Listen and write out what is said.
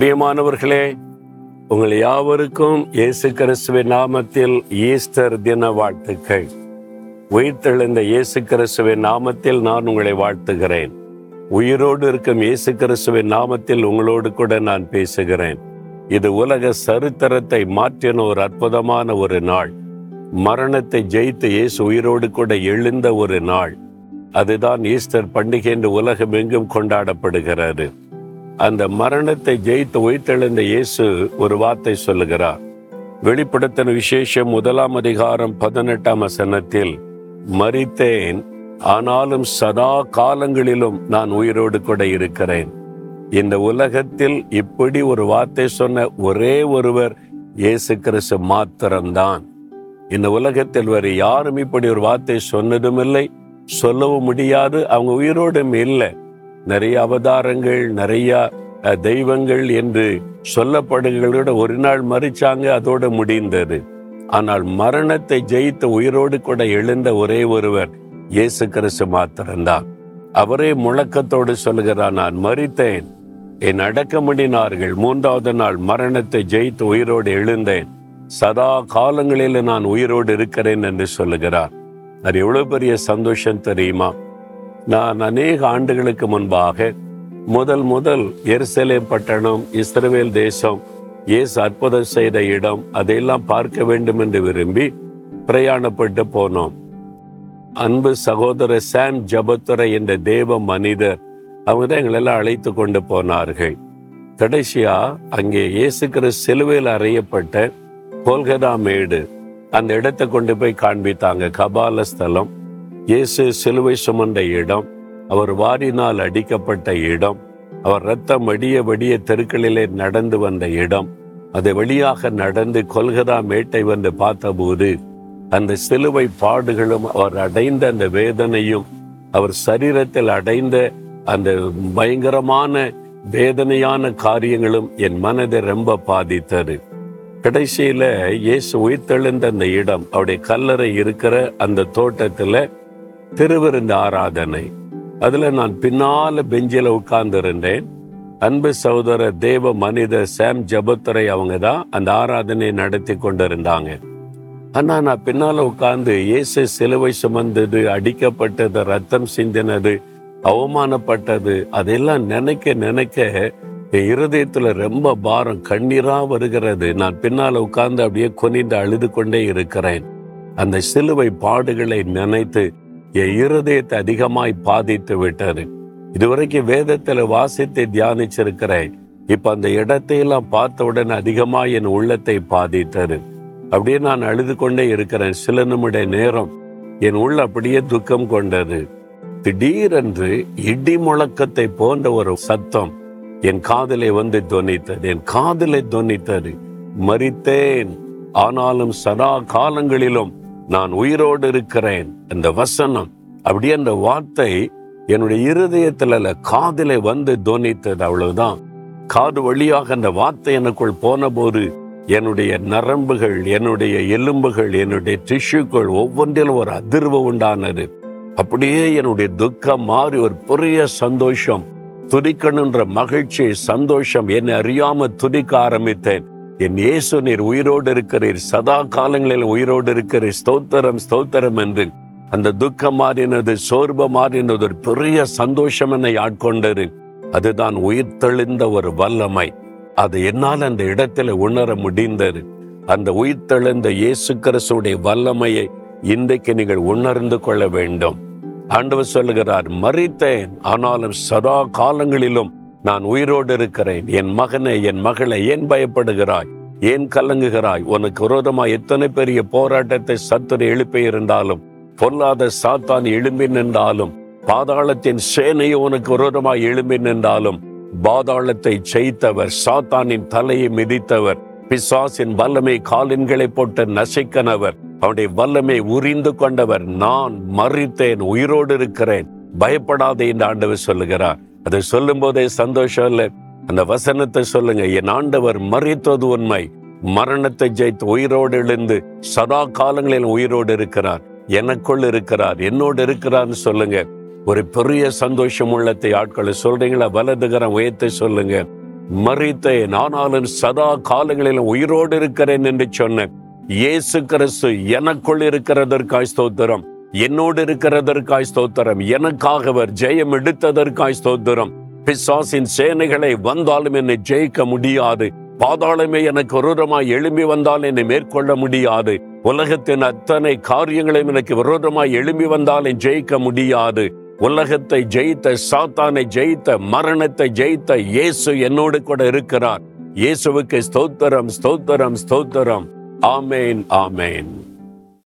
பிரியமானவர்களே உங்கள் யாவருக்கும் இயேசு கிறிஸ்துவின் நாமத்தில் ஈஸ்டர் தின வாழ்த்துக்கள். உயிர்த்தெழுந்த இயேசு கிறிஸ்துவின் நாமத்தில் நான் உங்களை வாழ்த்துகிறேன். உயிரோடு இருக்கும் இயேசு கிறிஸ்துவின் நாமத்தில் உங்களோடு கூட நான் பேசுகிறேன். இது உலக சரித்திரத்தை மாற்றின ஒரு அற்புதமான ஒரு நாள். மரணத்தை ஜெயித்து இயேசு உயிரோடு கூட எழுந்த ஒரு நாள். அதுதான் ஈஸ்டர் பண்டிகை என்று உலகம் எங்கும் கொண்டாடப்படுகிறது. அந்த மரணத்தை ஜெயித்து உயிர்த்தெழுந்த இயேசு ஒரு வார்த்தை சொல்லுகிறார். வெளிப்படுத்தின விசேஷம் முதலாம் அதிகாரம் பதினெட்டாம் வசனத்தில் மறித்தேன் ஆனாலும் சதா காலங்களிலும் நான் உயிரோடு கூட இருக்கிறேன். இந்த உலகத்தில் இப்படி ஒரு வார்த்தை சொன்ன ஒரே ஒருவர் இயேசு கிறிஸ்து மாத்திரம்தான். இந்த உலகத்தில் வேறு யாரும் இப்படி ஒரு வார்த்தை சொன்னதும் இல்லை சொல்லவும் முடியாது அவங்க உயிரோடும் இல்லை. நிறைய அவதாரங்கள் நிறைய தெய்வங்கள் என்று சொல்லப்படுகளோட ஒரு நாள் மறிச்சாங்க அதோட முடிந்தது. ஆனால் மரணத்தை ஜெயித்த உயிரோடு கூட எழுந்த ஒரே ஒருவர் இயேசு கிறிஸ்து மாத்திரம்தான். அவரே முழக்கத்தோடு சொல்கிறார் நான் மறித்தேன் என் அடக்கமடினார்கள். மூன்றாவது நாள் மரணத்தை ஜெயித்து உயிரோடு எழுந்தேன். சதா காலங்களில் நான் உயிரோடு இருக்கிறேன் என்று சொல்லுகிறார். அது எவ்வளவு பெரிய சந்தோஷம் தெரியுமா? நான் அநேக ஆண்டுகளுக்கு முன்பாக முதல் முதல் எருசலேம் பட்டணம் இஸ்ரேல் தேசம் இயேசு அற்புதம் செய்த இடம் அதையெல்லாம் பார்க்க வேண்டும் என்று விரும்பி பிரயாணப்பட்டு போனோம். அன்பு சகோதரர் சாம் ஜபத்துரை என்ற தேவ மனிதர் அவங்க தான் எங்களெல்லாம் அழைத்து கொண்டு போனார்கள். கடைசியா அங்கே இயேசு சிலுவையில் அறையப்பட்ட கொல்கதா மேடு அந்த இடத்தை கொண்டு போய் காண்பித்தாங்க. கபால ஸ்தலம் இயேசு சிலுவை சுமந்த இடம் அவர் வாரினால் அடிக்கப்பட்ட இடம் அவர் ரத்தம் வடிய வடிய தெருக்களிலே நடந்து வந்த இடம் அது வழியாக நடந்து கொல்கதா மேட்டை வந்து பார்த்தபோது அந்த சிலுவை பாடுகளும் அவர் அடைந்த அந்த வேதனையும் அவர் சரீரத்தில் அடைந்த அந்த பயங்கரமான வேதனையான காரியங்களும் என் மனதை ரொம்ப பாதித்தது. கடைசியில இயேசு உயிர்த்தெழுந்த அந்த இடம் அவருடைய கல்லறை இருக்கிற அந்த தோட்டத்துல திருவிருந்து ஆராதனை. அதுல நான் பின்னால பெஞ்சில உட்கார்ந்து இருந்தேன் அன்பு சகோதர தேவ மனிதர் சாம் ஜபத்துறை அவங்க தான் அந்த ஆராதனை நடத்தி கொண்டிருந்தாங்க. ஆனா நான் பின்னால உட்கார்ந்து இயேசு சிலுவை சுமந்தது அடிக்கப்பட்டது ரத்தம் சிந்தினது அவமானப்பட்டது அதெல்லாம் நினைக்க நினைக்க என் இருதயத்துல ரொம்ப பாரம் கண்ணீரா வருகிறது. நான் பின்னால உட்கார்ந்து அப்படியே கொனிந்து அழுது கொண்டே இருக்கிறேன். அந்த சிலுவை பாடுகளை நினைத்து என் இருதயத்தை அதிகமாய் பாதித்து விட்டது. இதுவரைக்கும் வேதத்துல வாசித்து தியானிச்சிருக்கிறேன். இப்ப அந்த இடத்தையெல்லாம் பார்த்தவுடன் அதிகமா என் உள்ளத்தை பாதித்தது. அப்படியே நான் அழுது கொண்டே இருக்கிறேன். சில நிமிட நேரம் என் உள்ள அப்படியே துக்கம் கொண்டது. திடீரென்று இடி முழக்கத்தை போன்ற ஒரு சத்தம் என் காதலை வந்து துவனித்தது. என் காதலை துவனித்தது மறித்தேன் ஆனாலும் சதா காலங்களிலும் நான் உயிரோடு இருக்கிறேன். அந்த வசனம் அப்படியே அந்த வார்த்தை என்னுடைய இருதயத்துல இல்ல, காதிலே வந்து துவனித்தது அவ்வளவுதான். காது வழியாக அந்த வார்த்தை எனக்குள் போன போது என்னுடைய நரம்புகள் என்னுடைய எலும்புகள் என்னுடைய டிஷ்யூக்கள் ஒவ்வொன்றிலும் ஒரு அதிர்வு உண்டானது. அப்படியே என்னுடைய துக்கம் மாறி ஒரு பெரிய சந்தோஷம் துதிக்கணுன்ற மகிழ்ச்சி சந்தோஷம் என்னை அறியாம துதிக்க ஆரம்பித்தேன். என் இயேசு நீர் உயிரோடு இருக்கிறீர். சதா காலங்களில் உயிரோடு இருக்கிறீர். ஸ்தோத்திரம் ஸ்தோத்திரம் என்று. அந்த துக்கம் மாறினது சோர்வு மாறினது ஒரு பெரிய சந்தோஷம் என்னை ஆட்கொண்டது. அதுதான் உயிர் தெளிந்த ஒரு வல்லமை. அது என்னால் அந்த இடத்துல உணர முடிந்தது. அந்த உயிர் தெளிந்த இயேசு கிறிஸ்துடைய வல்லமையை இன்றைக்கு நீங்கள் உணர்ந்து கொள்ள வேண்டும். ஆண்டவர் சொல்லுகிறார் மறித்தேன் ஆனாலும் சதா காலங்களிலும் நான் உயிரோடு இருக்கிறேன். என் மகனை என் மகளை ஏன் பயப்படுகிறாய்? ஏன் கலங்குகிறாய்? உனக்கு விரோதமாய் எத்தனை பெரிய போராட்டத்தை சத்துரை எழுப்பி இருந்தாலும் பொல்லாத சாத்தான் எழும்பி நின்றாலும் பாதாளத்தின் சேனையை உனக்கு விரோதமாய் எழும்பி நின்றாலும் பாதாளத்தை செய்தவர் சாத்தானின் தலையை மிதித்தவர் பிசாசின் வல்லமை காலின்களை போட்டு நசைக்கனவர் அவனுடைய வல்லமை உரிந்து கொண்டவர். நான் மறித்தேன் உயிரோடு இருக்கிறேன். பயப்படாதே என்று ஆண்டவர் சொல்லுகிறார். அதை சொல்லும் போதே சந்தோஷம் இல்லை. அந்த வசனத்தை சொல்லுங்க என் ஆண்டவர் மறித்தது உண்மை. மரணத்தை ஜெயித்து உயிரோடு எழுந்து சதா காலங்களில் உயிரோடு இருக்கிறார். எனக்குள் இருக்கிறார். என்னோடு இருக்கிறார்னு சொல்லுங்க. ஒரு பெரிய சந்தோஷம் உள்ளத்தை ஆட்களை சொல்றீங்களா? வலதுகரம் உயர்த்தை சொல்லுங்க. மறித்தேன் ஆனாலும் சதா காலங்களிலும் உயிரோடு இருக்கிறேன் என்று சொன்ன. இயேசு கிறிஸ்து எனக்குள் இருக்கிறதற்காய் ஸ்தோத்திரம். என்னோடு இருக்கிறதற்காய் ஸ்தோத்திரம். எனக்காக அவர் ஜெயம் எடுத்ததற்காய் ஸ்தோத்திரம். பிசாசின் சேனைகளை வந்தாலும் என்னை ஜெயிக்க முடியாது. பாதாளமே எனக்கு விரோதமாய் எழும்பி வந்தால் என்னை மேற்கொள்ள முடியாது. உலகத்தின் அத்தனை காரியங்களையும் எனக்கு விரோதமாய் எழும்பி வந்தாலும் ஜெயிக்க முடியாது. உலகத்தை ஜெயித்த சாத்தானை ஜெயித்த மரணத்தை ஜெயித்த இயேசு என்னோடு கூட இருக்கிறார். இயேசுவுக்கு ஸ்தோத்திரம் ஸ்தோத்திரம் ஸ்தோத்திரம். ஆமேன் ஆமேன்.